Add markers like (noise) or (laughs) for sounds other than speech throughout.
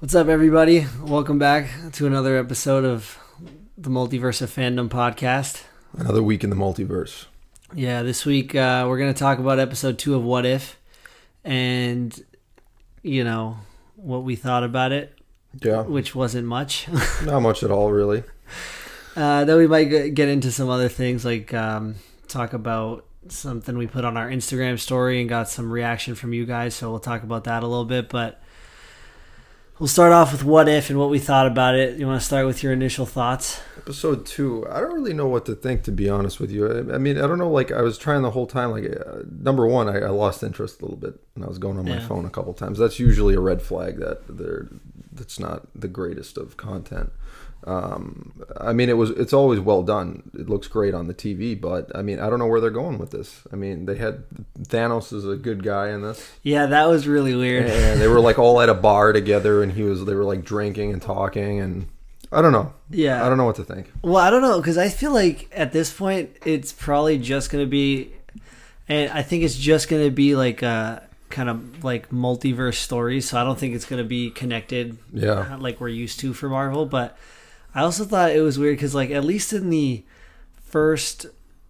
What's up, everybody? Welcome back to another episode of the Multiverse of Fandom podcast. Another week in the multiverse. Yeah, this week uh, we're going to talk about episode two of What If and, you know, what we thought about it, Yeah, which wasn't much. (laughs) not much at all, really. uh, then we might get into some other things like um, talk about something we put on our Instagram story and got some reaction from you guys. So we'll talk about that a little bit. But we'll start off with What If and what we thought about it. You want to start with your initial thoughts? Episode two, I don't really know what to think, to be honest with you. I, I mean, I don't know. Like, I was trying the whole time. Like, uh, number one, I, I lost interest a little bit, and I was going on my Yeah. phone a couple times. That's usually a red flag that they're that's not the greatest of content. Um, I mean, it was it's always well done. It looks great on the TV, but I mean, I don't know where they're going with this. I mean, they had Thanos is a good guy in this. Yeah, that was really weird. and they were like all (laughs) at a bar together and he was they were like drinking and talking and i don't know Yeah. i don't know what to think Well, I don't know because I feel like at this point it's probably just going to be, and I think it's just going to be like a kind of like multiverse story. So I don't think it's going to be connected yeah like we're used to for Marvel. But I also thought it was weird because like at least in the first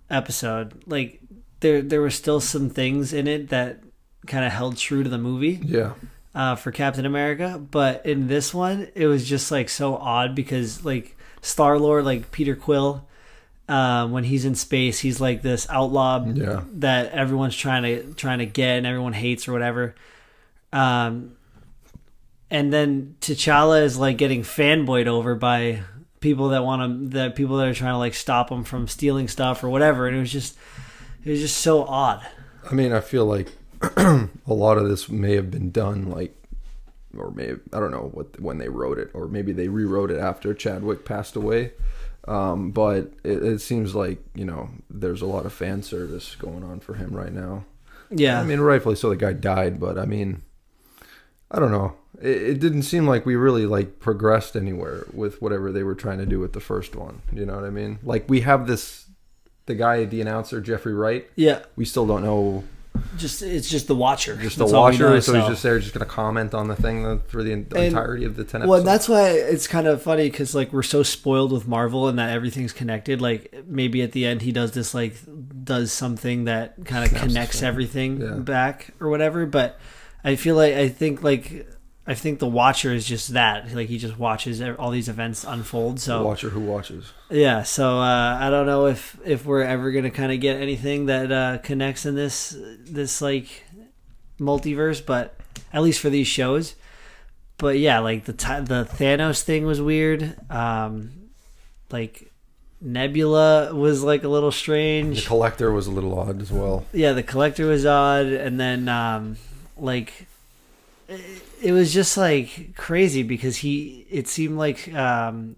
episode, like there there were still some things in it that kind of held true to the movie yeah uh, for Captain America, but in this one, it was just like so odd because like Star Lord, like Peter Quill, um, when he's in space, he's like this outlaw yeah that everyone's trying to trying to get and everyone hates or whatever. Um, and then T'Challa is like getting fanboyed over by people that want to, that people that are trying to like stop him from stealing stuff or whatever, and it was just, it was just so odd. i mean i feel like (clears throat) a lot of this may have been done like or may i don't know what when they wrote it or maybe they rewrote it after chadwick passed away um, but it, it seems like you know there's a lot of fan service going on for him right now Yeah, I mean, rightfully so. The guy died, but I mean, I don't know. It, it didn't seem like we really like progressed anywhere with whatever they were trying to do with the first one. You know what I mean? Like we have this, the guy, the announcer, Jeffrey Wright. yeah. We still don't know Just it's just the Watcher, just the That's watcher, know, so he's just there, just going to comment on the thing uh, for the, the entirety of the ten Well, episodes. that's why it's kind of funny because like we're so spoiled with Marvel and that everything's connected. Like maybe at the end he does this like does something that kind of connects everything Yeah. back or whatever. But I feel like I think like I think the Watcher is just that. Like he just watches all these events unfold. the So watcher who watches. yeah. So uh, I don't know if if we're ever gonna kind of get anything that uh, connects in this this like multiverse, but at least for these shows. But yeah, like the the Thanos thing was weird. Um, like Nebula was like a little strange. The collector was a little odd as well. Yeah, the collector was odd, and then um, like it, it was just like crazy because he. It seemed like um,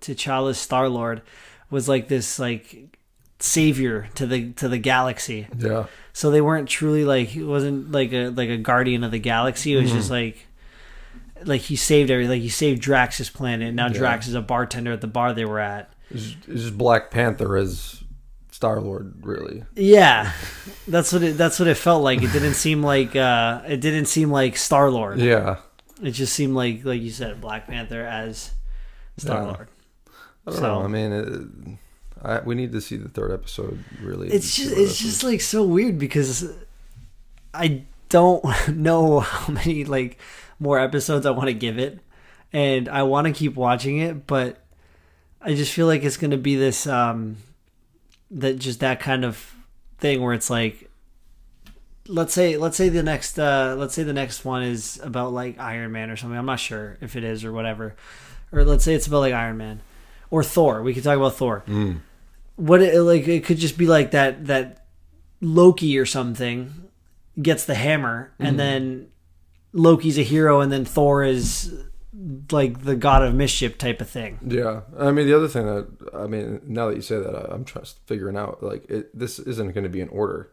T'Challa's Star Lord was like this like savior to the to the galaxy. Yeah, So they weren't truly like he wasn't like a like a guardian of the galaxy. It was just like like he saved every like he saved Drax's planet. Now Yeah. Drax is a bartender at the bar they were at. it's, it's just Black Panther as Star Lord, really. Yeah, that's what it. That's what it felt like. It didn't seem like. uh It didn't seem like Star Lord. Yeah, It just seemed like, like you said, Black Panther as Star Lord. I don't So- know. I mean, it, I, we need to see the third episode. Really, It's just, it's just like so weird because I don't (laughs) know how many like more episodes I want to give it, and I want to keep watching it, but I just feel like it's going to be this um that just that kind of thing where it's like let's say let's say the next uh let's say the next one is about like Iron Man or something. I'm not sure if it is or whatever. Or let's say it's about like Iron Man or Thor. We could talk about Thor. Mm. What it, like it could just be like that that Loki or something gets the hammer and then Loki's a hero and then Thor is like the god of mischief type of thing. Yeah, I mean the other thing that I mean now that you say that I, I'm just figuring out like it, this isn't going to be in order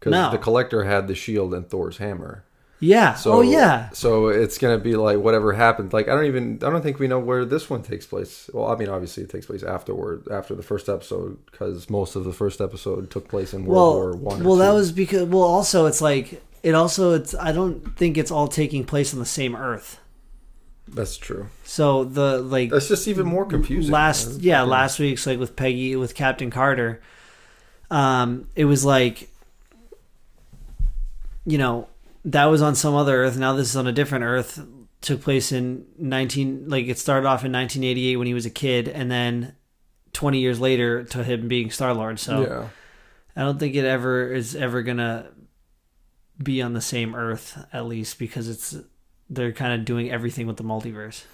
because No. the collector had the shield and Thor's hammer. Yeah. So, oh yeah. So it's going to be like whatever happened. Like I don't even I don't think we know where this one takes place. Well, I mean obviously it takes place afterward after the first episode because most of the first episode took place in World Well, War One. well, that was because well, also it's like it also it's I don't think it's all taking place on the same Earth. That's true. So the like That's just even more confusing. last man. yeah last week's like with Peggy with Captain Carter um it was like you know that was on some other earth now this is on a different earth took place in 19 like it started off in 1988 when he was a kid and then 20 years later to him being Star Lord so yeah. I don't think it ever is ever gonna be on the same earth at least because it's they're kind of doing everything with the multiverse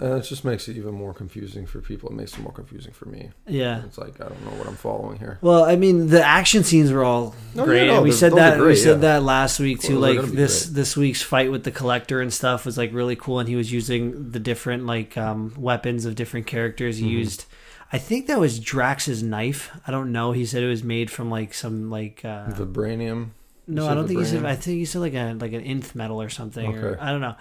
Uh, it just makes it even more confusing for people. It makes it more confusing for me. yeah It's like I don't know what I'm following here. Well, I mean, the action scenes were all Oh, great. yeah, no, and we said those are that we great, said yeah. that last week too. Well, like this great. this week's fight with the collector and stuff was like really cool, and he was using the different like um, weapons of different characters. He Mhm. used, I think that was Drax's knife. I don't know. He said it was made from like some like uh, Vibranium. No, I don't think he said. I think he said like a like an nth metal or something. Or, I don't know.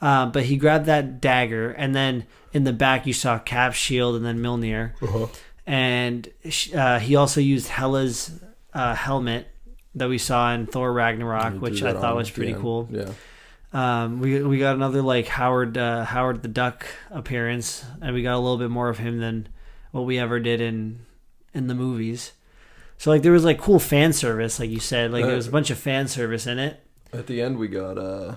Uh, but he grabbed that dagger, and then in the back you saw Cap's shield, and then Mjolnir Uh-huh. and uh, he also used Hela's uh, helmet that we saw in Thor Ragnarok, which I thought was pretty end. cool. Yeah. Um, we we got another like Howard uh, Howard the Duck appearance, and we got a little bit more of him than what we ever did in in the movies. So like there was like cool fan service, like you said, like there was a bunch of fan service in it. At the end, we got uh,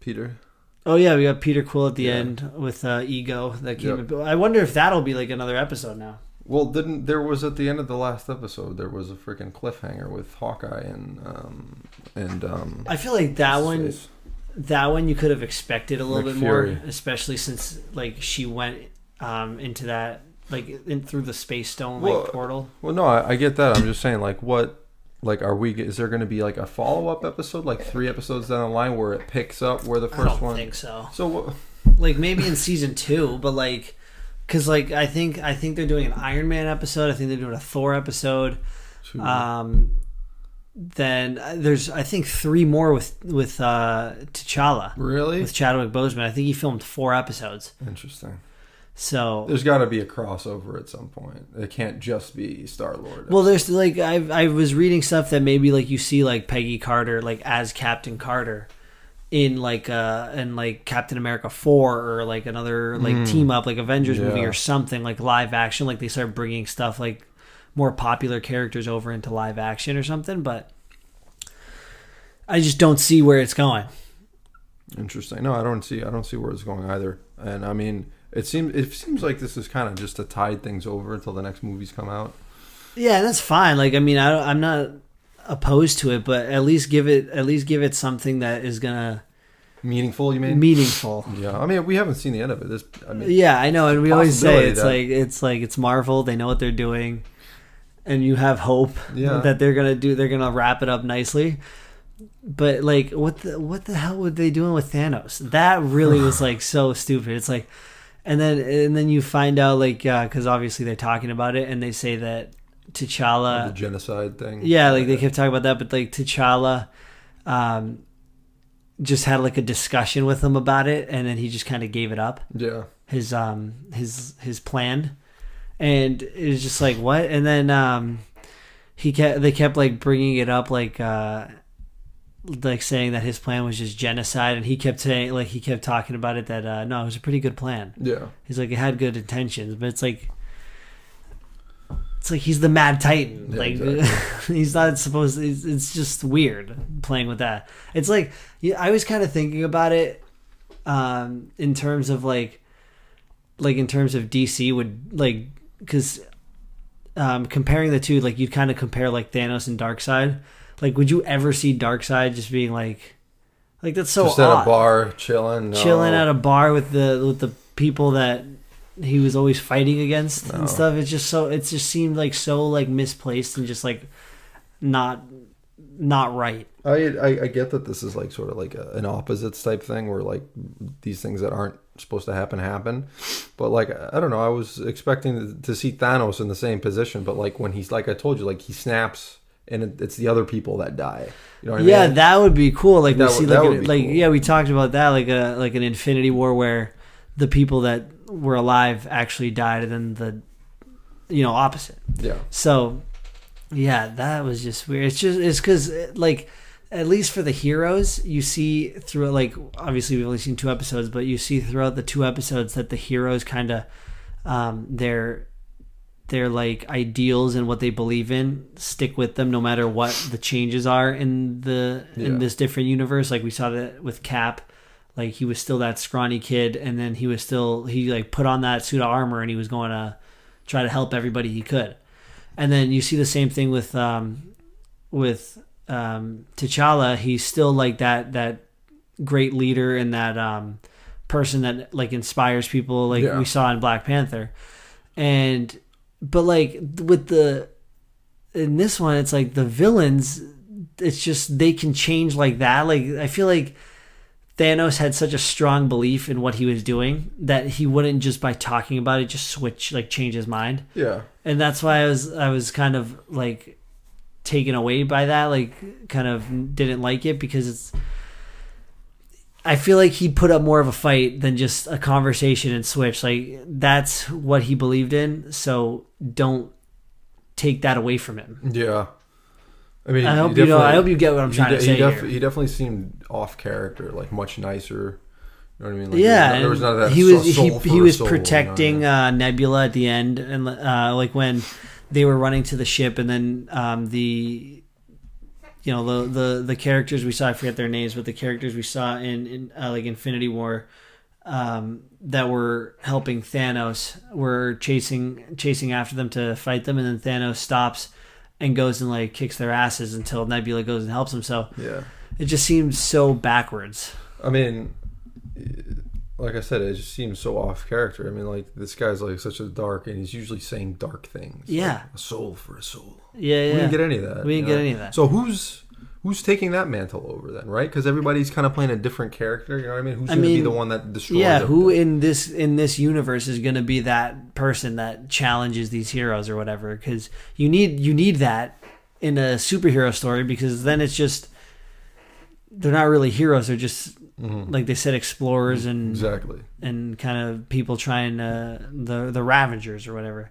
Peter. Oh yeah, we got Peter Quill at the Yeah. end with uh, Ego that came. Yep. I wonder if that'll be like another episode now. Well, didn't there was at the end of the last episode there was a freaking cliffhanger with Hawkeye and um and um. I feel like that one face? that one you could have expected a little Nick bit more, especially since like she went um, into that like in through the space stone like Well, portal. Well, no, I, I get that. I'm just saying, like, what, like, are we? Is there going to be like a follow up episode, like three episodes down the line, where it picks up where the I first don't one? think so. So what? Like maybe in season two, but like because like I think I think they're doing an Iron Man episode. I think they're doing a Thor episode. Um, then uh, there's I think three more with with uh, T'Challa really with Chadwick Boseman. I think he filmed four episodes. interesting. So There's got to be a crossover at some point. It can't just be Star Lord. Well, there's like I I was reading stuff that maybe like you see like Peggy Carter like as Captain Carter in like uh in like Captain America 4 or like another like Mm. team up like Avengers movie or something like live action like they start bringing stuff like more popular characters over into live action or something but I just don't see where it's going. Interesting. No, I don't see. I don't see where it's going either. And I mean, it seems it seems like this is kind of just to tide things over until the next movies come out. Yeah, that's fine. Like I mean I I'm not opposed to it but at least give it at least give it something that is going to Meaningful, you mean? meaningful. yeah. I mean, we haven't seen the end of it. This. I mean, Yeah, I know, and we always say it's that- like it's like it's Marvel. They know what they're doing, and you have hope Yeah. that they're gonna do. They're gonna wrap it up nicely. But like, what the what the hell were they doing with Thanos? That really was like so stupid. It's like, and then and then you find out like because obviously they're talking about it, and they say that T'Challa. the genocide thing. Yeah, like they kept talking about that, but like T'Challa, um, just had like a discussion with him about it, and then he just kind of gave it up Yeah. his um his his plan and it was just like what and then um he kept they kept like bringing it up like uh like saying that his plan was just genocide and he kept saying like he kept talking about it that uh no it was a pretty good plan Yeah. he's like it had good intentions but it's like it's like he's the mad titan Yeah, like exactly. (laughs) he's not supposed it's, it's just weird playing with that it's like i was kind of thinking about it um in terms of like like in terms of dc would like because um comparing the two like you'd kind of compare like thanos and darkseid like would you ever see Darkseid just being like like that's so just at a bar, chilling, no. chilling at a bar with the with the people that he was always fighting against No. and stuff. It's just so it just seemed like so like misplaced and just like not not right. I, I I get that this is like sort of like a, an opposites type thing where like these things that aren't supposed to happen happen, but like I don't know. I was expecting to see Thanos in the same position, but like when he's like I told you, like he snaps and it, it's the other people that die. You know what I yeah, mean? that would be cool. Like That we see would- like like cool. yeah, we talked about that like a like an Infinity War where the people that were alive actually died and then the you know opposite. yeah. So, yeah, that was just weird. It's just it's because like at least for the heroes, you see through like obviously we've only seen two episodes, but you see throughout the two episodes that the heroes kind of um, their their like ideals and what they believe in stick with them no matter what the changes are in the in this different universe. Like we saw that with Cap, like he was still that scrawny kid, and then he was still he like put on that suit of armor and he was going to try to help everybody he could. And then you see the same thing with um, with um, T'Challa. He's still like that that great leader and that um, person that like inspires people, like Yeah. we saw in Black Panther. And but like with the in this one, it's like the villains. It's just they can change like that. Like I feel like Thanos had such a strong belief in what he was doing that he wouldn't just by talking about it just switch like change his mind Yeah. and that's why I was I was kind of like taken away by that, like kind of didn't like it because it's. I feel like he put up more of a fight than just a conversation and switch. Like that's what he believed in. So don't take that away from him. Yeah. I mean, I hope you know. I hope you get what I'm he trying de- to say he, def- he definitely seemed off character, like much nicer. You know what I mean? Like, yeah, there was, none of that. he was he, soul he for was soul, you know? protecting uh, Nebula at the end, and uh, like when they were running to the ship, and then um, the you know the, the the characters we saw I forget their names, but the characters we saw in, in uh, like Infinity War um, that were helping Thanos were chasing chasing after them to fight them, and then Thanos stops and goes and like kicks their asses until Nebula goes and helps him So Yeah. it just seems so backwards. I mean, like I said, it just seems so off character. I mean, like this guy's like such a dark, and he's usually saying dark things. Yeah. like, a soul for a soul. Yeah, yeah. We didn't get any of that. We didn't get know? any of that. So who's who's taking that mantle over then, right? Because everybody's kind of playing a different character. You know what I mean? Who's I going to be the one that destroys? yeah who in this in this universe is going to be that person that challenges these heroes or whatever because you need you need that in a superhero story because then it's just they're not really heroes they're just Mhm. like they said explorers and exactly. and kind of people trying to the the Ravagers or whatever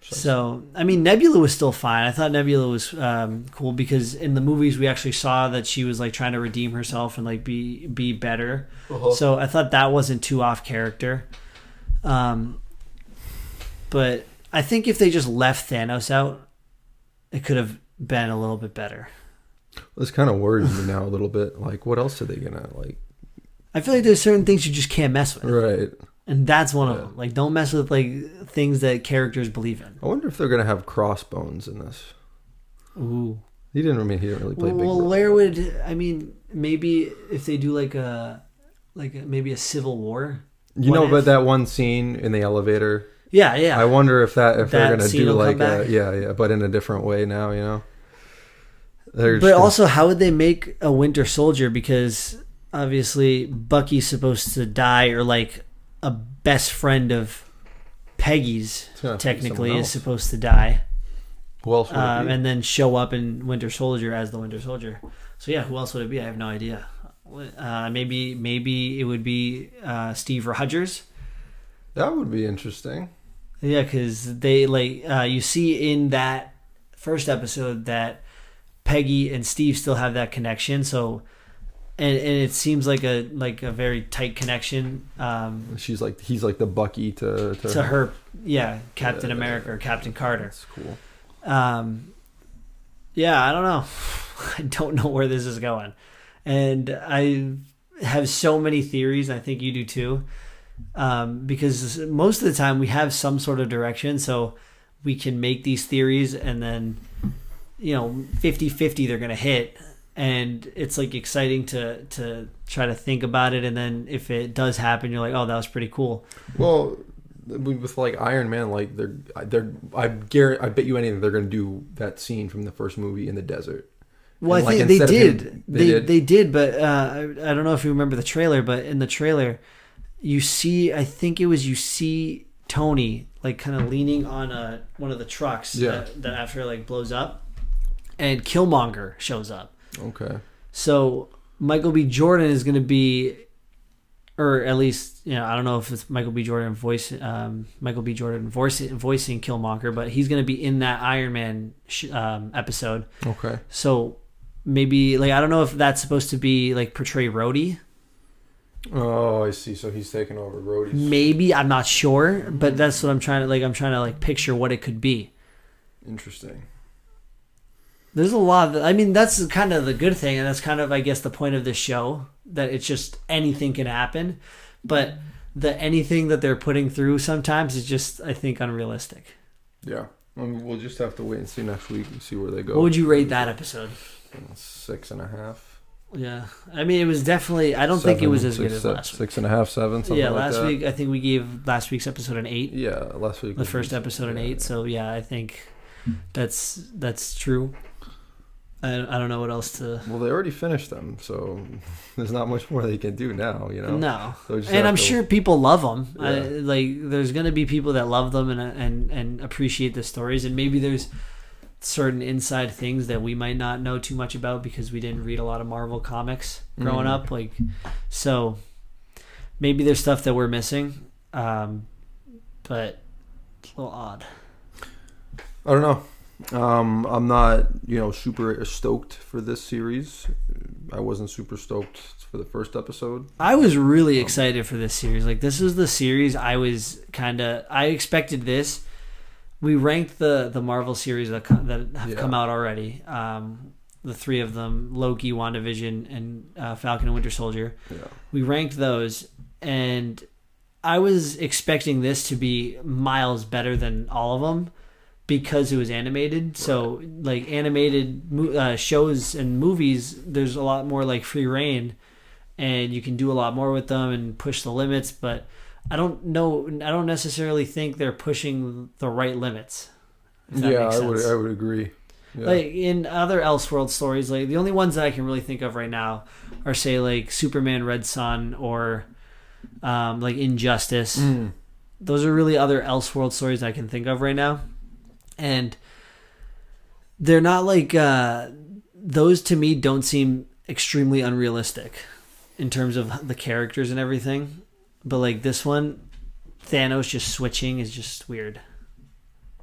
so i mean nebula was still fine i thought nebula was um, cool because in the movies we actually saw that she was like trying to redeem herself and like be be better Uh-huh. so I thought that wasn't too off character. Um, but I think if they just left Thanos out, it could have been a little bit better. This kind of worries me now a little bit. Like, what else are they gonna like? I feel like there's certain things you just can't mess with, Right. and that's one of them. Like, don't mess with like things that characters believe in. I wonder if they're gonna have crossbones in this. Ooh. He didn't. really he didn't really play big. Well, where would I mean? Maybe if they do like a like a, maybe a civil war. you what know, if- but that one scene in the elevator. Yeah, yeah. I wonder if that if That they're gonna do like a, yeah, yeah, but in a different way now. You know. They're But just also, how would they make a Winter Soldier? Because obviously, Bucky's supposed to die, or like a best friend of Peggy's It's gonna have to be technically is supposed to die, who else would it um, be? and then show up in Winter Soldier as the Winter Soldier. So yeah, who else would it be? I have no idea. Uh, maybe maybe it would be uh, Steve Rogers. that would be interesting. Yeah, because they like uh, you see in that first episode that Peggy and Steve still have that connection. So, and, and it seems like a like a very tight connection um, She's like he's like the Bucky to to, to her. Yeah, Captain Yeah. America or Captain Carter. That's cool. Um, yeah, I don't know. (laughs) I don't know where this is going, and I have so many theories. I think you do too, um, because most of the time we have some sort of direction, so we can make these theories, and then you know 50-50 they're gonna hit, and it's like exciting to to try to think about it, and then if it does happen, you're like, oh, that was pretty cool. Well, with like Iron Man, like they're they're I guarantee I bet you anything they're gonna do that scene from the first movie in the desert. Well, And, I like, think they did. him- they they they did? did, but uh, I, I don't know if you remember the trailer. But in the trailer, you see, I think it was you see Tony like kind of leaning on a one of the trucks Yeah. that, that after like blows up, and Killmonger shows up. Okay. So Michael B. Jordan is going to be, or at least you know, I don't know if it's Michael B. Jordan voice, um, Michael B. Jordan voice, voicing Killmonger, but he's going to be in that Iron Man sh- um, episode. Okay. So maybe like I don't know if that's supposed to be like portray Rhodey. Oh, I see. So he's taking over Rhodey's. Maybe I'm not sure, but that's what I'm trying to like. I'm trying to like picture what it could be. Interesting. There's a lot. Of, I mean, that's kind of the good thing, and that's kind of I guess the point of this show that it's just anything can happen, but the anything that they're putting through sometimes is just I think unrealistic. Yeah. I mean, we'll just have to wait and see next week and see where they go. What would you rate that episode? Six and a half. Yeah, I mean, it was definitely. I don't think it was as six, good as last week. Six and a half, seven. Something Yeah, like last that. week I think we gave last week's episode an eight. Yeah, last week. the first episode an Yeah. eight. So yeah, I think that's that's true. I, I don't know what else to. Well, they already finished them, so (laughs) there's not much more they can do now. You know. No, So and I'm to- sure people love them. I, like, there's gonna be people that love them and and and appreciate the stories, and maybe there's certain inside things that we might not know too much about because we didn't read a lot of Marvel comics growing Mhm. up. Like, so maybe there's stuff that we're missing, um, but it's a little odd. I don't know. Um, I'm not, you know, super stoked for this series. I wasn't super stoked for the first episode. I was really excited for this series. Like this is the series I was kind of I expected this. We ranked the the Marvel series that that have Yeah. come out already. Um, the three of them: Loki, WandaVision, and uh, Falcon and Winter Soldier. Yeah. We ranked those, and I was expecting this to be miles better than all of them because it was animated. So like animated uh, shows and movies, there's a lot more like free reign, and you can do a lot more with them and push the limits. But I don't know. I don't necessarily think they're pushing the right limits. Yeah, I would. I would agree. Yeah. Like in other Elseworld stories, like the only ones that I can really think of right now are say like Superman Red Sun or um, like Injustice. Mm. Those are really other Elseworld stories I can think of right now, and they're not like uh, those to me don't seem extremely unrealistic in terms of the characters and everything. But like this one, Thanos just switching is just weird.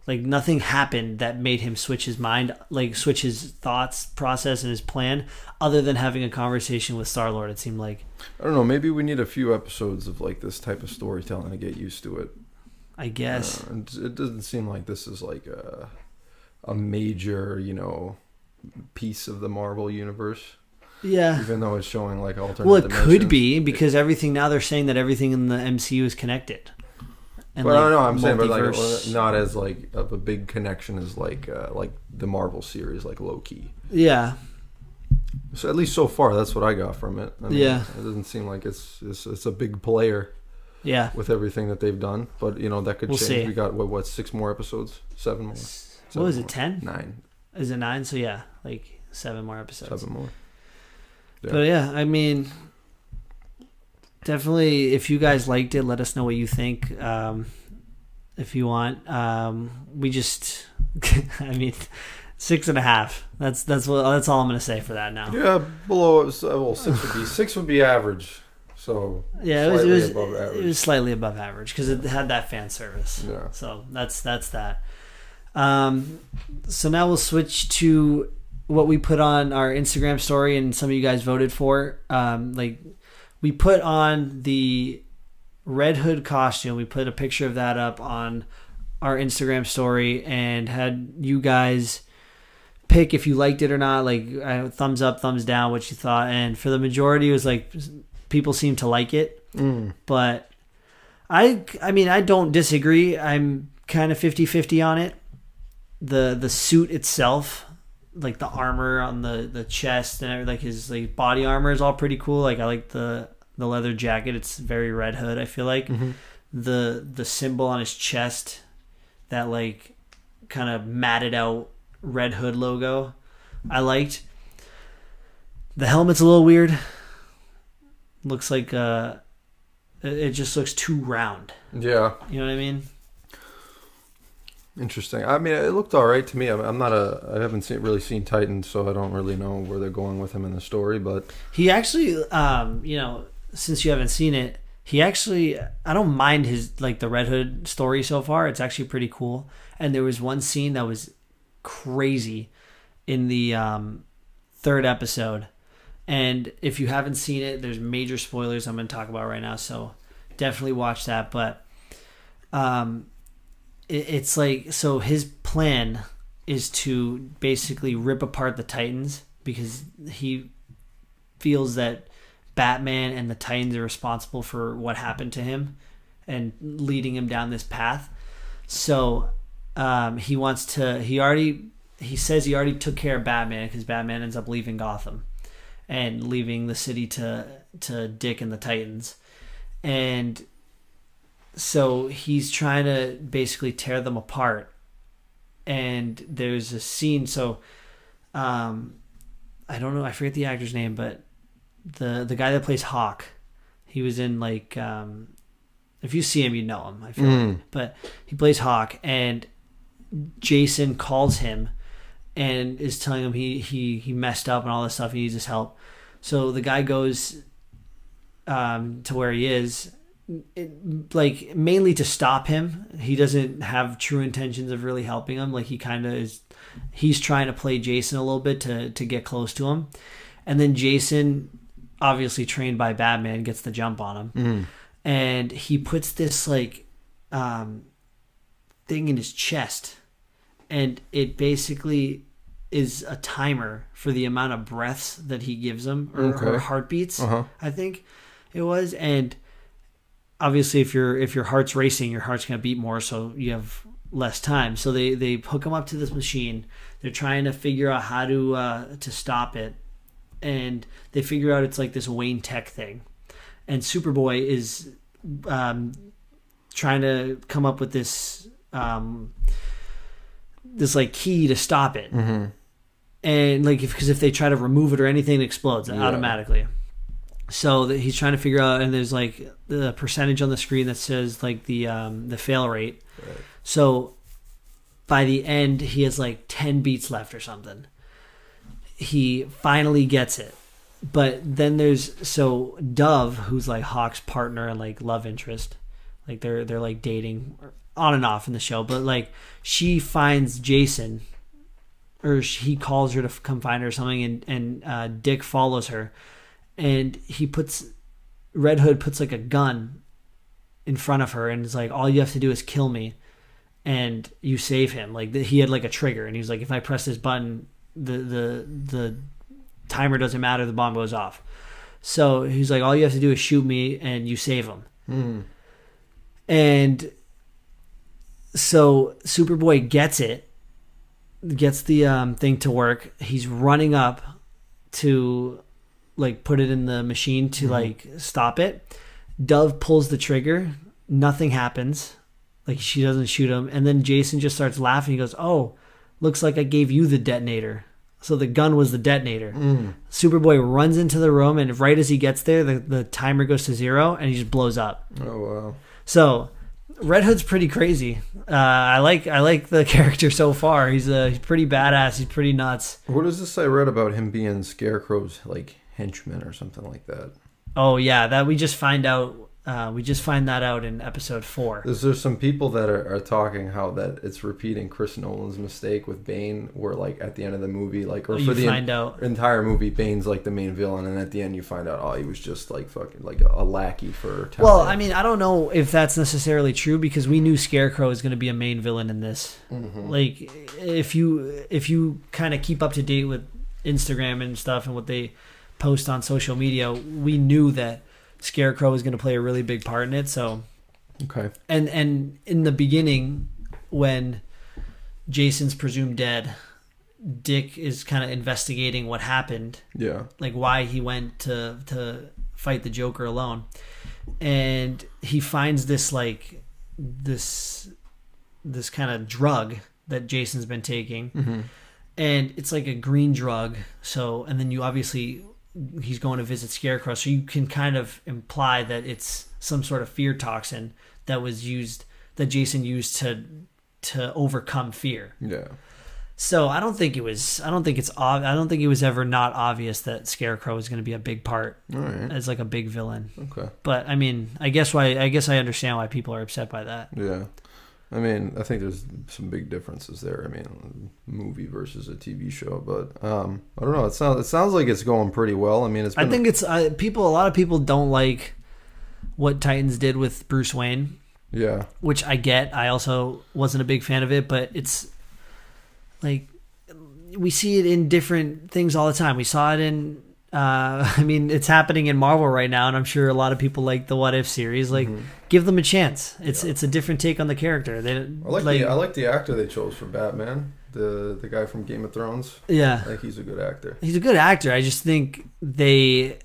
Like nothing happened that made him switch his mind, like switch his thoughts process and his plan, other than having a conversation with Star Lord. It seemed like I don't know. Maybe we need a few episodes of like this type of storytelling to get used to it. I guess. Uh, it- doesn't seem like this is like a a major, you know, piece of the Marvel universe. yeah. Even though it's showing like alternate. Well, it dimensions. could be because everything now they're saying that everything in the MCU is connected. And But I don't know. I'm saying, but multiverse- like not as like of a big connection as like uh, like the Marvel series, like Loki. yeah, So at least so far, that's what I got from it. I mean, Yeah. it doesn't seem like it's it's, it's a big player yeah. with everything that they've done. But you know that could We'll change. see. We got what what six more episodes, seven more, What was it? Ten? nine, Is it nine? So yeah, like seven more episodes. seven more. Yeah. But yeah, I mean, definitely. If you guys liked it, let us know what you think. Um, if you want, um, we just, (laughs) I mean, six and a half. That's that's what that's all I'm gonna say for that now. Yeah, below well six would be six would be average. So Yeah, it was it Slightly was, above it average. was slightly above average because it had that fan service. yeah, So that's that's that. Um, so now we'll switch to what we put on our Instagram story and some of you guys voted for. Um, like we put on the Red Hood costume. We put a picture of that up on our Instagram story and had you guys pick if you liked it or not. Like uh, thumbs up, thumbs down, what you thought. And for the majority, it was like people seem to like it mm. but I I mean I don't disagree. I'm kind of 50-50 on it. The the suit itself, like the armor on the the chest and like his like body armor is all pretty cool. Like I like the the leather jacket. It's very Red Hood. I feel like Mhm. the the symbol on his chest, that like kind of matted out Red Hood logo. I liked. The helmet's a little weird. Looks like uh it just looks too round. yeah. You know what I mean? Interesting. I mean, it looked all right to me. I'm, I'm not a. I haven't seen, really seen Titan, so I don't really know where they're going with him in the story. But He actually, um, you know, since you haven't seen it, he actually, I don't mind his like the Red Hood story so far. It's actually pretty cool. And there was one scene that was crazy in the um, third episode. And if you haven't seen it, there's major spoilers I'm going to talk about right now. So definitely watch that. But um, it, it's like so his plan is to basically rip apart the Titans because he feels that Batman and the Titans are responsible for what happened to him and leading him down this path. So um, he wants to. He already. He says he already took care of Batman because Batman ends up leaving Gotham and leaving the city to to Dick and the Titans, and so he's trying to basically tear them apart. And there's a scene. So, um, I don't know. I forget the actor's name, but the the guy that plays Hawk, he was in like um, if you see him, you know him. I feel Mm. like, but he plays Hawk, and Jason calls him and is telling him he he he messed up and all this stuff. He needs his help. So the guy goes um, to where he is, it, like mainly to stop him. He doesn't have true intentions of really helping him. Like he kind of is. He's trying to play Jason a little bit to to get close to him, and then Jason, obviously trained by Batman, gets the jump on him Mm. and he puts this like um thing in his chest and it basically is a timer for the amount of breaths that he gives him or, or heartbeats Uh-huh. i think it was. And obviously if your if your heart's racing your heart's going to beat more so you have less time. So they they hook him up to this machine. They're trying to figure out how to uh to stop it. And they figure out it's like this wayne tech thing. And Superboy is um, trying to come up with this um, this like key to stop it, Mm-hmm. And like because if, they try to remove it or anything, it explodes Yeah. automatically. So that he's trying to figure out, and there's like the percentage on the screen that says like the um, the fail rate. Right. So by the end, he has like ten beats left or something. He finally gets it, but then there's so Dove, who's like Hawk's partner and like love interest, like they're they're like dating on and off in the show, but like she finds Jason, or he calls her to come find her or something, and and uh, Dick follows her, and he puts Red Hood puts like a gun in front of her, and it's like all you have to do is kill me, and you save him. Like he had like a trigger, and he's like, if I press this button, the the the timer doesn't matter, the bomb goes off. So he's like, all you have to do is shoot me, and you save him. Mm. And so Superboy gets it, gets the um, thing to work. He's running up to like put it in the machine to Mhm. like stop it. Dove pulls the trigger. Nothing happens. Like she doesn't shoot him. And then Jason just starts laughing. He goes, "Oh, looks like I gave you the detonator." So the gun was the detonator. Mm. Superboy runs into the room, and right as he gets there, the, the timer goes to zero, and he just blows up. Oh wow. So Red Hood's pretty crazy. Uh, I like I like the (laughs) character so far. He's uh, he's pretty badass. He's pretty nuts. What is this I read about him being Scarecrow's like henchman or something like that? Oh yeah, that we just find out. Uh, we just find that out in episode four. Is there some people that are, are talking how that it's repeating Chris Nolan's mistake with Bane, where like at the end of the movie, like or for you the find out. entire movie, Bane's like the main villain, and at the end you find out, oh, he was just like fucking like a, a lackey for. Well, I mean, I don't know if that's necessarily true because we knew Scarecrow is going to be a main villain in this. Mhm. Like, if you if you kind of keep up to date with Instagram and stuff and what they post on social media, we knew that Scarecrow is going to play a really big part in it. So. Okay, and and in the beginning when jason's presumed dead dick is kind of investigating what happened. Yeah, like why he went to to fight the joker alone. And he finds this like this this kind of drug that jason's been taking. Hmm and it's like a green drug so and then you obviously he's going to visit scarecrow so you can kind of imply that it's some sort of fear toxin that was used that jason used to to overcome fear. Yeah, so i don't think it was i don't think it's ob- i don't think it was ever not obvious that scarecrow was going to be a big part right, as like a big villain. Okay, but i mean i guess why i guess i understand why people are upset by that. Yeah. I mean, I think there's some big differences there. I mean, movie versus a TV show, but um, I don't know. It sounds it sounds like it's going pretty well. I mean, it's. I think it's uh, people. A lot of people don't like what Titans did with Bruce Wayne, yeah, which I get. I also wasn't a big fan of it, but it's like we see it in different things all the time. We saw it in. Uh, (laughs) I mean, it's happening in Marvel right now, and I'm sure a lot of people like the What If series. Like, give them a chance. It's Yeah. it's a different take on the character. They I like, the I like the actor they chose for Batman, the the guy from Game of Thrones. yeah. I think he's a good actor. he's a good actor. I just think they,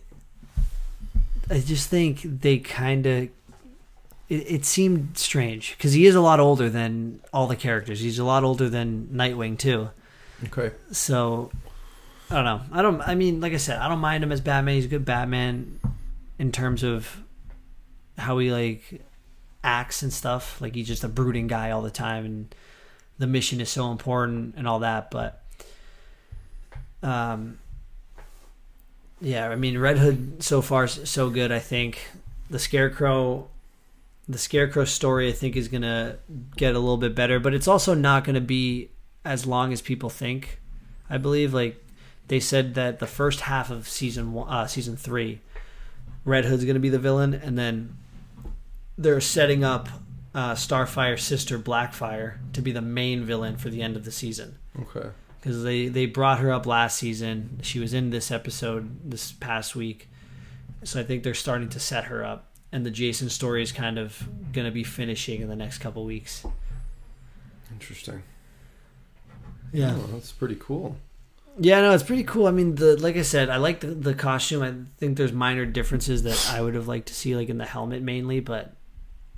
I just think they kind of. It, it seemed strange because he is a lot older than all the characters. He's a lot older than Nightwing too. Okay. So I don't know. I don't. I mean, like I said, I don't mind him as Batman. He's a good Batman in terms of how he like acts and stuff. Like he's just a brooding guy all the time, and the mission is so important and all that. But um, yeah, I mean, Red Hood so far is so good. I think the Scarecrow. The Scarecrow story, I think, is gonna get a little bit better, but it's also not gonna be as long as people think. I believe like they said that the first half of season one, uh, season three, Red Hood's going to be the villain, and then they're setting up uh, Starfire's sister Blackfire to be the main villain for the end of the season Okay. because they they brought her up last season. She was in this episode this past week, so I think they're starting to set her up, and the Jason story is kind of going to be finishing in the next couple weeks. Interesting. Yeah. Oh, that's pretty cool. Yeah, no, it's pretty cool. I mean, the like I said, I like the, the costume. I think there's minor differences that I would have liked to see, like in the helmet mainly. But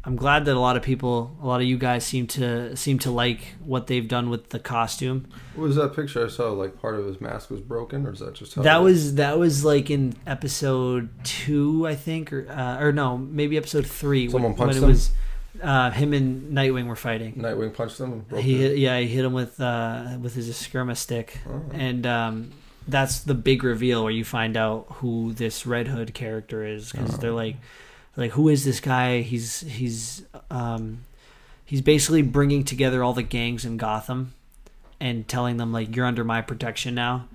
I'm glad that a lot of people, a lot of you guys, seem to seem to like what they've done with the costume. What was that picture I saw? Like part of his mask was broken, or is that just how That was that was like in episode two, I think, or uh, or no, maybe episode three. Someone when, punched when it him? was uh, him and Nightwing were fighting. Nightwing punched him? He hit, yeah, he hit him with uh, with his escrima stick, Oh. and um, that's the big reveal where you find out who this Red Hood character is because Oh. they're like, like who is this guy? He's he's um, he's basically bringing together all the gangs in Gotham and telling them like you're under my protection now.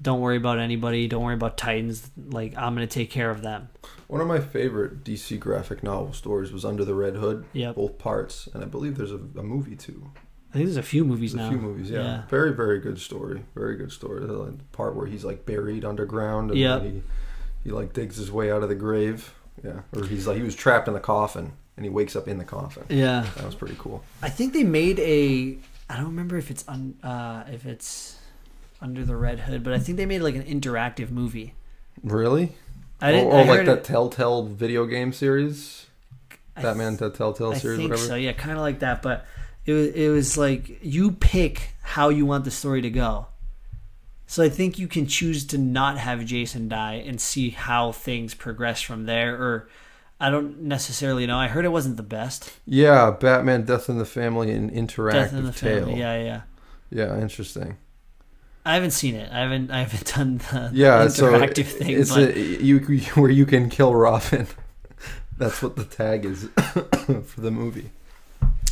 Don't worry about anybody. Don't worry about Titans. Like I'm gonna take care of them. One of my favorite DC graphic novel stories was Under the Red Hood, Yep. both parts, and I believe there's a, a movie too. I think there's a few movies There's now. a few movies, yeah. Yeah. Very, very good story. Very good story. The part where he's like buried underground, and Yep. he he like digs his way out of the grave. Yeah, or he's like he was trapped in the coffin, and he wakes up in the coffin. Yeah. That was pretty cool. I think they made a. I don't remember if it's un, uh, if it's under the red hood, but I think they made like an interactive movie. Really? I didn't. oh, oh I oh, like that it- Telltale video game series, I Batman the Telltale I series, think whatever. so. Yeah, kind of like that. But it was it was like you pick how you want the story to go. So I think you can choose to not have Jason die and see how things progress from there. Or I don't necessarily know. I heard it wasn't the best. Yeah, Batman Death in the Family and interactive Death in the tale. family. Yeah, yeah. Yeah, interesting. I haven't seen it. I haven't. I haven't (laughs) done the Yeah, so interactive thing. it's but a, you where you can kill Robin. (laughs) That's what the tag is (coughs) for the movie.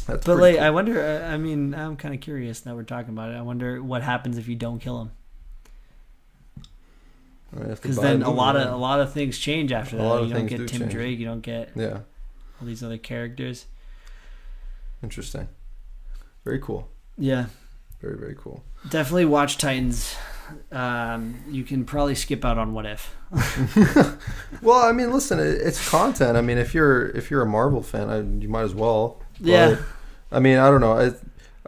That's But like, cool. I wonder. uh, I mean, I'm kind of curious now we're talking about it. I wonder what happens if you don't kill him, I have to because then a lot of a lot of things change after that. you don't get do Tim change. Drake. You don't get yeah, all these other characters. interesting. Very cool. Yeah, Very very cool. definitely watch Titans. Um, you can probably skip out on What If. (laughs) Well, I mean, listen, it, it's content. I mean, if you're if you're a Marvel fan, I, you might as well. But, Yeah. I mean, I don't know. I,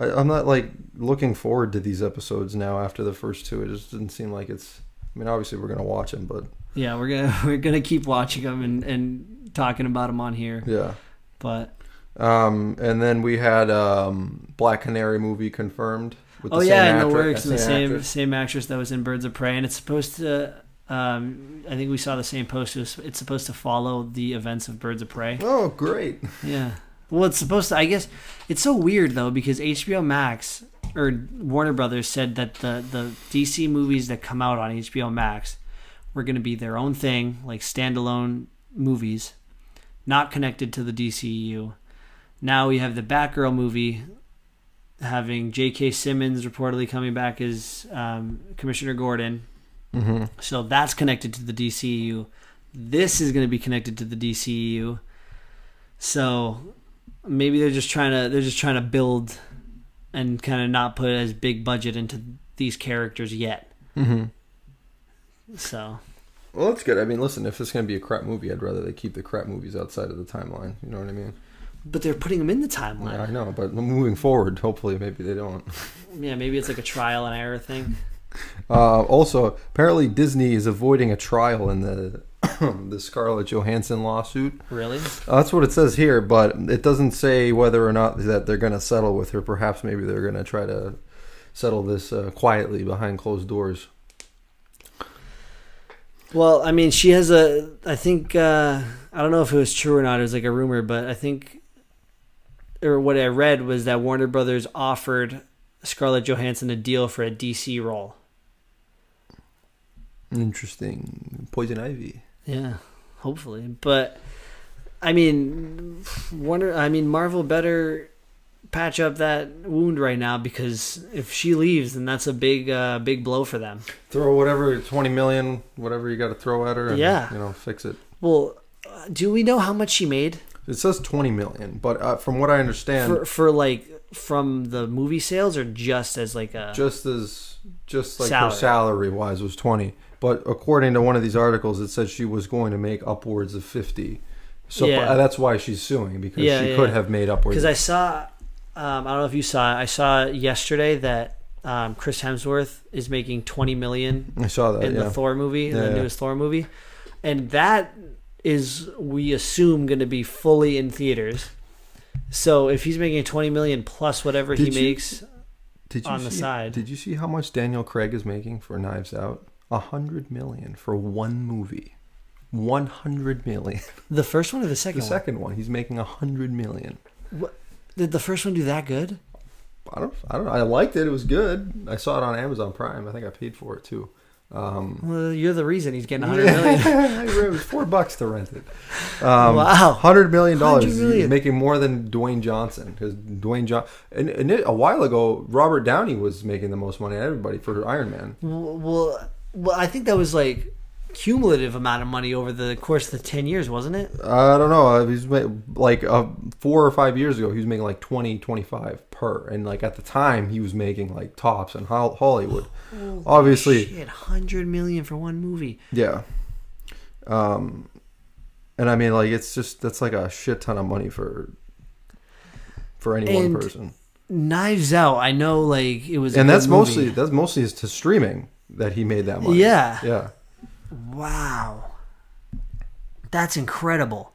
I I'm not like looking forward to these episodes now after the first two. It just didn't seem like it's. I mean, obviously we're gonna watch them, but Yeah, we're gonna (laughs) we're gonna keep watching them and and talking about them on here. yeah. But Um, and then we had um, Black Canary movie confirmed. With oh same yeah, in the actor- works, the same actress. same actress that was in Birds of Prey, and it's supposed to. Um, I think we saw the same post. It was- It's supposed to follow the events of Birds of Prey. Oh, great! Yeah. Well, it's supposed to. I guess it's so weird though because HBO Max or Warner Brothers said that the the DC movies that come out on HBO Max were going to be their own thing, like standalone movies, not connected to the DCU. Now we have the Batgirl movie having J.K. Simmons reportedly coming back as um, Commissioner Gordon. Mm-hmm. So that's connected to the DCU. This is going to be connected to the DCU. So maybe they're just trying to they're just trying to build and kind of not put as big budget into these characters yet. Mm-hmm. So Well, that's good. I mean, listen, if it's going to be a crap movie, I'd rather they keep the crap movies outside of the timeline. You know what I mean? But they're putting them in the Yeah, I know, but moving forward, hopefully, maybe they don't. (laughs) Yeah, maybe it's like a trial and error thing. (laughs) Uh, also, apparently, Disney is avoiding a trial in the (coughs) the Scarlett Johansson lawsuit. Really? Uh, that's what it says here, but it doesn't say whether or not that they're going to settle with her. Perhaps maybe they're going to try to settle this uh, quietly behind closed doors. Well, I mean, she has a. I think uh, I don't know if it was true or not. It was like a rumor, but I think, or what I read was that Warner Brothers offered Scarlett Johansson a deal for a DC role. Interesting. Poison Ivy. Yeah, hopefully. But I mean, Warner. I mean, Marvel better patch up that wound right now because if she leaves, then that's a big, uh, big blow for them. Throw whatever twenty million, whatever you got to throw at her. And, Yeah. you know, fix it. Well, uh, do we know how much she made It says twenty million, but uh, from what I understand, for for like from the movie sales or just as like a just as just like Salary. her salary wise was 20 but according to one of these articles it said she was going to make upwards of 50 so Yeah. uh, that's why she's suing because Yeah, she yeah, could have made upwards because I saw um, I don't know if you saw it. I saw yesterday that um, Chris Hemsworth is making twenty million I saw that in the Thor movie, in the newest Thor movie, and that is we assume going to be fully in theaters. So if he's making twenty million plus whatever he you- makes, did you on the side. did you see how much Daniel Craig is making for Knives Out? A hundred million for one movie. 100 million. (laughs) The first one or the the second one? second one. He's making a hundred million. Did the first one do that good? I don't I don't know. I liked it. It was good. I saw it on Amazon Prime. I think I paid for it too um Well, you're the reason he's getting hundred million. (laughs) it was four bucks to rent it. Um, Wow. hundred million dollars, $100 making more than Dwayne Johnson. Because Dwayne John, and, and it, a while ago, Robert Downey was making the most money out of everybody for Iron Man. Well, well, I think that was like cumulative amount of money over the course of the ten years, wasn't it? I don't know. He's like uh, four or five years ago, he was making like 20, 25 per, and like at the time, he was making like tops in Hol- Hollywood. Obviously, shit, hundred million for one movie. Yeah. Um, and I mean, like, it's just that's like a shit ton of money for for any And- one person. Knives Out, I know, like it was, And that's movie. mostly that's mostly is to streaming that he made that money. Yeah. Yeah. Wow, that's incredible,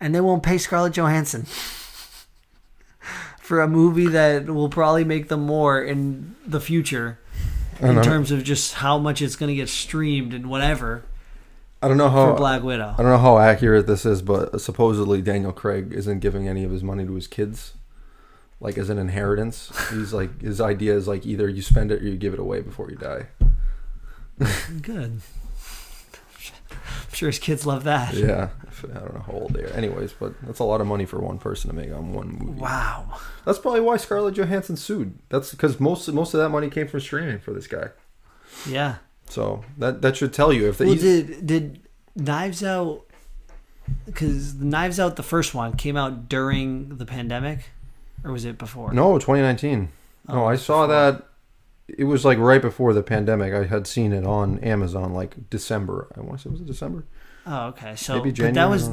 and they won't pay Scarlett Johansson for a movie that will probably make them more in the future in terms of just how much it's going to get streamed and whatever I don't know for how Black Widow. I don't know how accurate this is, but supposedly Daniel Craig isn't giving any of his money to his kids, like as an inheritance. He's like his idea is like either you spend it or you give it away before you die. Good. I'm sure his kids love that. Yeah, I don't know how old they are. Anyways, but that's a lot of money for one person to make on one movie. Wow. That's probably why Scarlett Johansson sued. That's because most most of that money came from streaming for this guy. Yeah. So that that should tell you if they. Well, did did Knives Out? Because Knives Out, the first one, came out during the pandemic, or was it before? no, 2019. Oh, no, I saw before. that. It was like right before the pandemic. I had seen it on Amazon like December. I want to say was it December? Oh, okay. So Maybe January. that was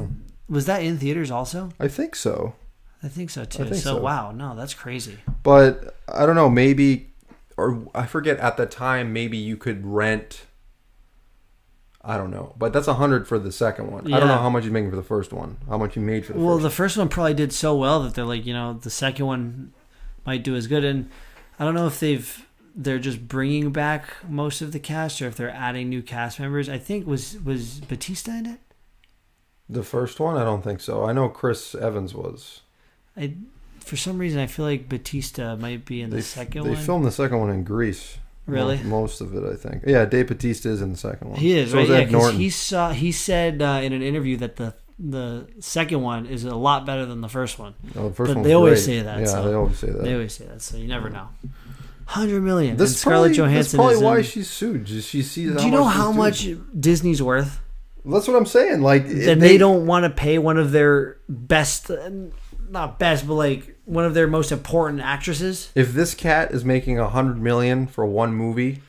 was that in theaters also? I think so, I think so too. think so, so. wow, no, that's crazy. but I don't know. Maybe, or I forget. At the time, maybe you could rent. I don't know, but that's a hundred for the second one. I don't know how much you're making for the first one. How much you made for the Well, first. the first one probably did so well that they're like, you know, the second one might do as good. And I don't know if they've they're just bringing back most of the cast or if they're adding new cast members. I think was was Bautista in it. The first one, I don't think so. I know Chris Evans was. I for some reason I feel like Bautista might be in the second they one. They filmed the second one in Greece. Really? Mo- Most of it, I think. Yeah, Dave Bautista is in the second one. He is So right, yeah, because Norton. he saw he said uh, in an interview that the the second one is a lot better than the first one. Oh, the first But they always great. say that, Yeah, so- they always say that. They always say that, so you never know. Hundred million. This and is Scarlett probably, that's Johansson probably is why in- she's sued. She sees. Do you know how much doing. Disney's worth? That's what I'm saying. Like, Then they, don't want to pay one of their best, not best, but like one of their most important actresses. If this cat is making a hundred million for one movie,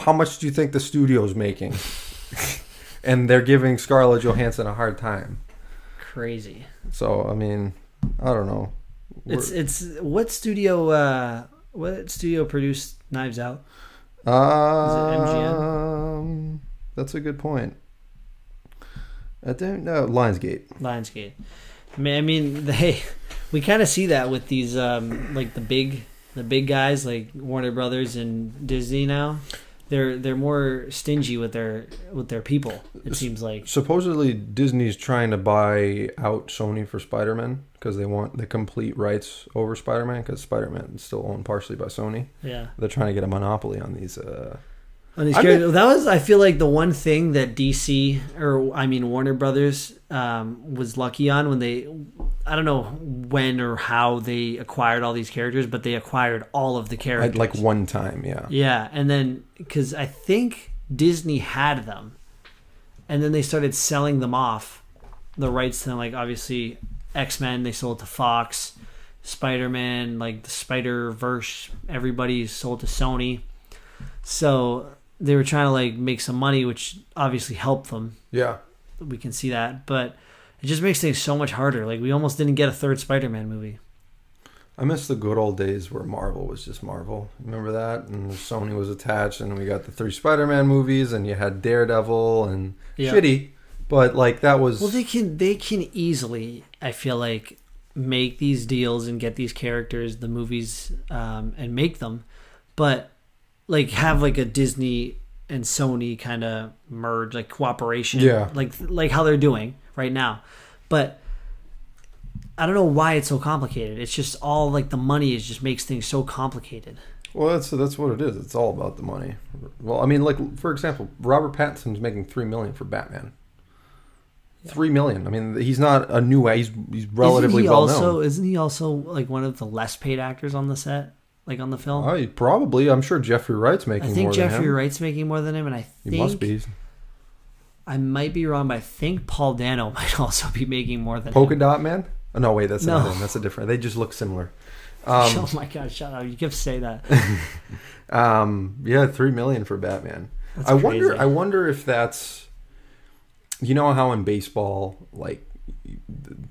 how much do you think the studio's making? (laughs) and they're giving Scarlett Johansson a hard time. Crazy. So I mean, I don't know. We're- It's it's what studio? uh What studio produced Knives Out? Uh MGM? Um, that's a good point. I don't know. Lionsgate. Lionsgate. I mean, I (laughs) mean, they we kind of see that with these um like the big the big guys like Warner Brothers and Disney now. They're they're more stingy with their with their people. It seems like. Supposedly, Disney's trying to buy out Sony for Spider Man because they want the complete rights over Spider Man because Spider Man is still owned partially by Sony. Yeah. They're trying to get a monopoly on these. Uh, On these characters, that was I feel like the one thing that DC or I mean Warner Brothers um, was lucky on when they I don't know when or how they acquired all these characters, but they acquired all of the characters. like one time, yeah. Yeah, and then because I think Disney had them, and then they started selling them off, the rights to them. Like obviously X Men, they sold to Fox, Spider Man, like the Spider Verse, everybody sold to Sony. So they were trying to like make some money, which obviously helped them. Yeah. We can see that, but it just makes things so much harder. Like we almost didn't get a third Spider Man movie. I miss the good old days where Marvel was just Marvel. Remember that? And Sony was attached, and we got the three Spider Man movies, and you had Daredevil and Yeah. shitty. But like that was Well, they can they can easily, I feel like, make these deals and get these characters, the movies, um, and make them, but like have like a Disney and Sony kind of merge, like cooperation, Yeah. like like how they're doing right now, but. I don't know why it's so complicated. It's just all like the money is just makes things so complicated. well, that's that's what it is. It's all about the money. Well, I mean, like for example, Robert Pattinson's making three million for Batman. Three million. I mean, he's not a new. He's he's relatively isn't he well also known. isn't he also like one of the less paid actors on the set, like on the film? Oh, he- probably. I'm sure Jeffrey Wright's making more than I think Jeffrey. Wright's making more than him, and I think He must be. I might be wrong, but I think Paul Dano (laughs) might also be making more than Polka him. Dot Man? Oh, no, wait, that's No. not him. That's a different. They just look similar. Um, (laughs) oh my god, shut up! You can say that. (laughs) um, yeah, three million for Batman. That's I wonder. I wonder if that's. You know how in baseball, like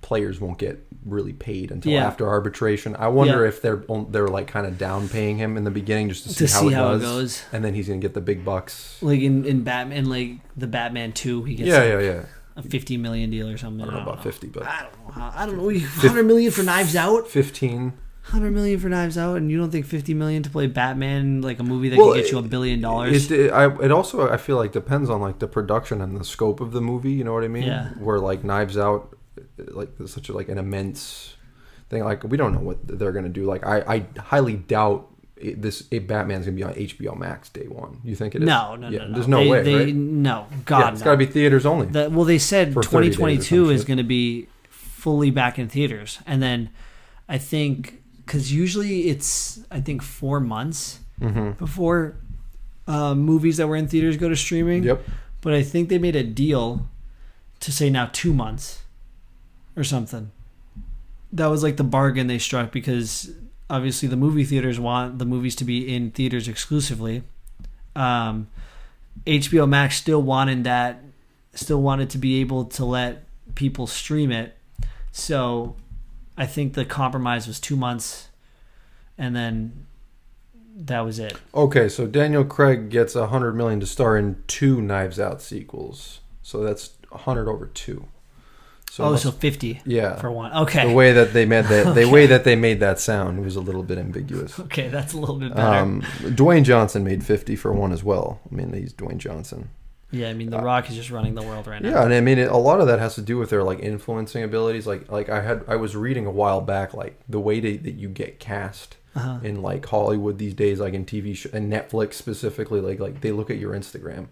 players won't get really paid until Yeah. after arbitration. I wonder Yeah. if they're they're like kind of down paying him in the beginning just to see, To how, see it how it goes. and then he's gonna get the big bucks. Like in, in Batman, like the Batman Two, he gets Yeah, like yeah, yeah. a fifty million deal or something. I don't know about fifty, but I don't know. How, I don't know. Hundred million for Knives Out. fifteen. Hundred million for Knives Out, and you don't think fifty million to play Batman, like a movie that Well, could get you a billion dollars? It, it, I, it also I feel like depends on like the production and the scope of the movie. You know what I mean? Yeah. Where like Knives Out, like such a, like an immense thing. Like we don't know what they're gonna do. Like I, I highly doubt it, this it, Batman's gonna be on HBO Max day one. You think it is? no, no, yeah, no, no. There's no they, way. They, right? No, God, yeah, it's no. got to be theaters only. That well, they said For 30 days or 2022 is going to be fully back in theaters, and then I think because usually it's I think four months hmm before uh, movies that were in theaters go to streaming. Yep. But I think they made a deal to say now two months or something. That was like the bargain they struck because obviously the movie theaters want the movies to be in theaters exclusively. Um, HBO Max still wanted that, still wanted to be able to let people stream it. So I think the compromise was two months, and then that was it. Okay, so Daniel Craig gets a hundred million to star in two Knives Out sequels. So that's hundred over two. So oh, must- so fifty yeah. for one. Okay. The way that they made that, (laughs) the way that they made that sound was a little bit ambiguous. Okay, that's a little bit better. Um, Dwayne Johnson made fifty for one as well. I mean, he's Dwayne Johnson. yeah, I mean, The Rock is just running the world right now. Yeah, and I mean, it, a lot of that has to do with their like influencing abilities. Like, like I had, I was reading a while back, like the way to, that you get cast Uh-huh. in like Hollywood these days, like in TV sh- and Netflix specifically. Like, like they look at your Instagram.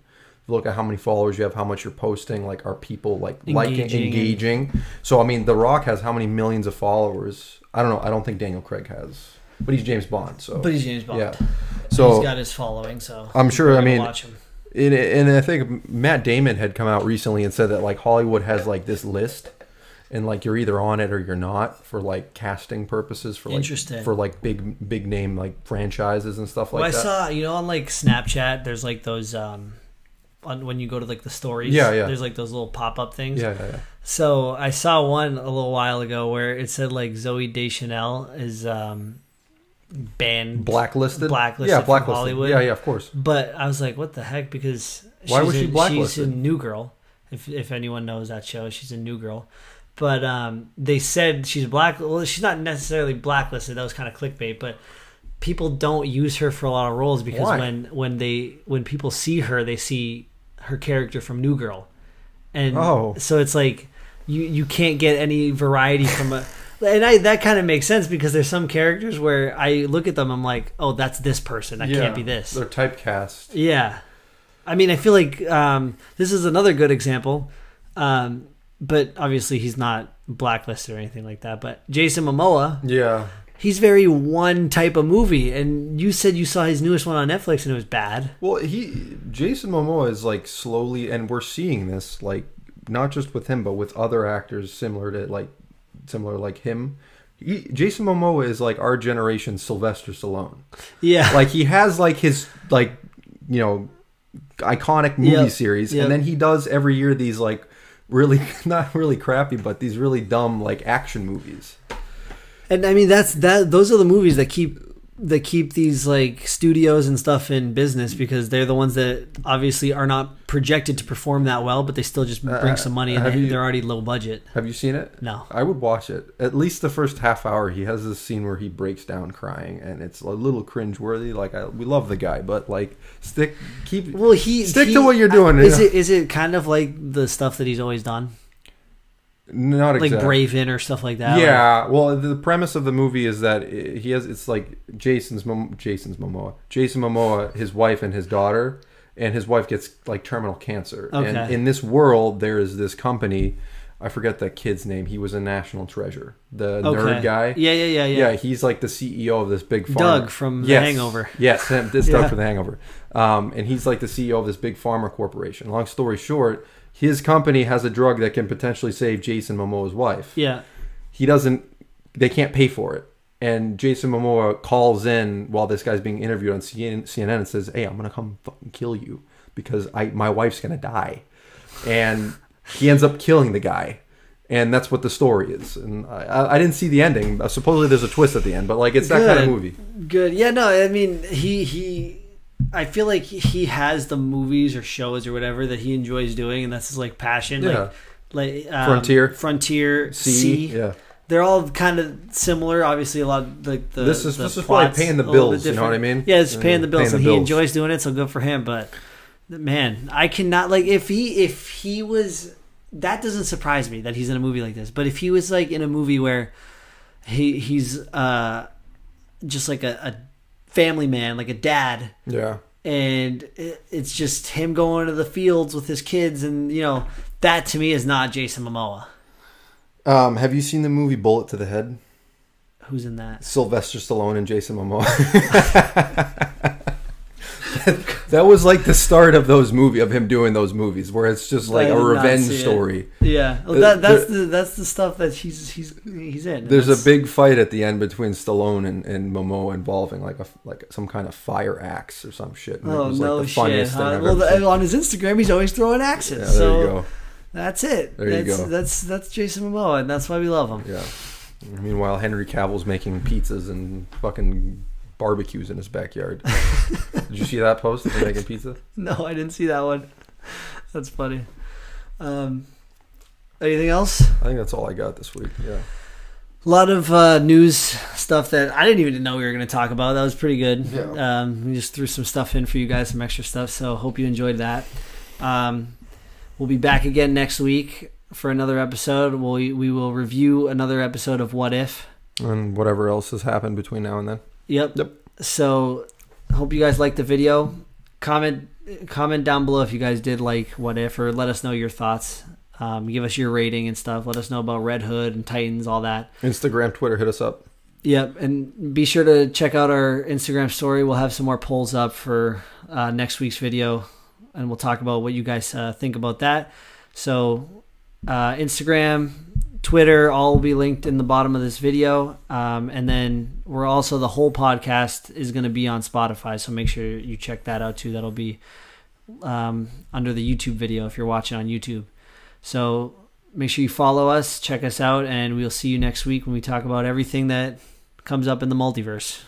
Look at how many followers you have, how much you're posting, like are people like liking, Engaging. engaging. So I mean, The Rock has how many millions of followers? I don't know. I don't think Daniel Craig has, but he's James Bond. So But he's James Bond. yeah. he's So got his following, so I'm sure. I mean, watch him. and, and I think Matt Damon had come out recently and said that like Hollywood has like this list, and like you're either on it or you're not for like casting purposes for like Interesting. for like big big name like franchises and stuff like well, I that. saw you know on like Snapchat, there's like those um, on when you go to like the stories. Yeah, yeah. There's like those little pop up things. yeah, yeah, yeah. So I saw one a little while ago where it said like Zooey Deschanel is um, banned, Blacklisted. Blacklisted Yeah, from blacklisted. Hollywood. Yeah, yeah, of course. but I was like, what the heck? Because Why she's was she blacklisted? She's in New Girl. If if anyone knows that show, she's a New Girl. But um, they said she's black. Well, she's not necessarily blacklisted. That was kind of clickbait, but people don't use her for a lot of roles because Why? when when they when people see her, they see her character from New Girl, and Oh. so it's like you you can't get any variety from a. And I, that kind of makes sense because there's some characters where I look at them, I'm like, oh, that's this person. That yeah, can't be this. They're typecast. Yeah, I mean, I feel like um, this is another good example, um, but obviously he's not blacklisted or anything like that. But Jason Momoa, Yeah. He's very one type of movie, and you said you saw his newest one on Netflix and it was bad. Well, he Jason Momoa is like slowly, and we're seeing this like not just with him, but with other actors similar to like similar like him. He, Jason Momoa is like our generation Sylvester Stallone. Yeah, (laughs) Like he has like his like you know iconic movie Yep, series, yep. and then he does every year these like really (laughs) not really crappy, but these really dumb like action movies. And I mean that's that. Those are the movies that keep that keep these like studios and stuff in business because they're the ones that obviously are not projected to perform that well, but they still just bring Uh, some money and they, you- they're already low budget. Have you seen it? No. I would watch it. At least the first half hour, he has this scene where he breaks down crying, and it's a little cringeworthy. Like I, we love the guy, but like stick, keep. Well, he Stick he- to what you're doing, Is yeah. it is it kind of like the stuff that he's always done, Not like exactly. Braven or stuff like that? Yeah, well, the premise of the movie is that he has it's like Jason's Mom, Jason's Momoa, Jason Momoa, his wife and his daughter, and his wife gets like terminal cancer. Okay. And in this world, there is this company. I forget that kid's name. He was a national treasure. The Okay. nerd guy. Yeah, yeah, yeah, yeah. Yeah, he's like the CEO of this big pharma. Doug from The Hangover. (laughs) Yes, this Yeah. Doug from The Hangover. Um, and he's like the CEO of this big pharma corporation. Long story short, his company has a drug that can potentially save Jason Momoa's wife. Yeah. He doesn't. They can't pay for it. And Jason Momoa calls in while this guy's being interviewed on CNN, and says, "Hey, I'm gonna come fucking kill you because I my wife's gonna die." And he ends up killing the guy. And that's what the story is. And I, I- didn't see the ending. Supposedly there's a twist at the end, but like it's that kind of movie. Good. Yeah, no, I mean he he I feel like he has the movies or shows or whatever that he enjoys doing and that's his like passion. Yeah. Like like um, Frontier. Frontier, C, C. yeah. They're all kind of similar. Obviously, a lot of the, the This is- the this is probably paying the bills, you know what I mean? Yeah, it's paying the bills, paying the and he bills. enjoys doing it, so good for him. But man, I cannot like if he if he was that doesn't surprise me that he's in a movie like this. But if he was like in a movie where he he's uh just like a, a family man, like a dad, Yeah. and it's just him going to the fields with his kids, and you know that to me is not Jason Momoa. Um, have you seen the movie Bullet to the Head? Who's in that? Sylvester Stallone and Jason Momoa. (laughs) (laughs) (laughs) that was like the start of those movie of him doing those movies where it's just like I a revenge it. story. Yeah, well, Uh, that, that's there- the that's the stuff that he's he's he's in. There's a big fight at the end between Stallone and, and Momoa involving like a like some kind of fire axe or some shit. And Oh was, like, no the shit! funniest thing huh? Well, the, on his Instagram, he's always throwing axes. Yeah, there so you go. that's it. There you that's, go. That's that's Jason Momoa, and that's why we love him. Yeah. Meanwhile, Henry Cavill's making pizzas and fucking barbecues in his backyard. (laughs) Did you see that post of him making pizza? (laughs) No, I didn't see that one. That's funny. Um, anything else? I think that's all I got this week. Yeah. A lot of uh, news stuff that I didn't even know we were going to talk about. That was pretty good. Yeah. Um, we just threw some stuff in for you guys, some extra stuff. So hope you enjoyed that. Um, we'll be back again next week for another episode. We we will review another episode of What If. And whatever else has happened between now and then. Yep. Yep. So hope you guys liked the video. comment comment down below if you guys did like what if or let us know your thoughts. Um, give us your rating and stuff. Let us know about Red Hood and Titans, all that. Instagram, Twitter, hit us up. Yep, and be sure to check out our Instagram story. We'll have some more polls up for uh, next week's video, and we'll talk about what you guys uh, think about that. So, uh, Instagram, Twitter, all will be linked in the bottom of this video, um, and then we're also the whole podcast is going to be on Spotify. So make sure you check that out too. That'll be um, under the YouTube video if you're watching on YouTube. So make sure you follow us, check us out, and we'll see you next week when we talk about everything that comes up in the multiverse.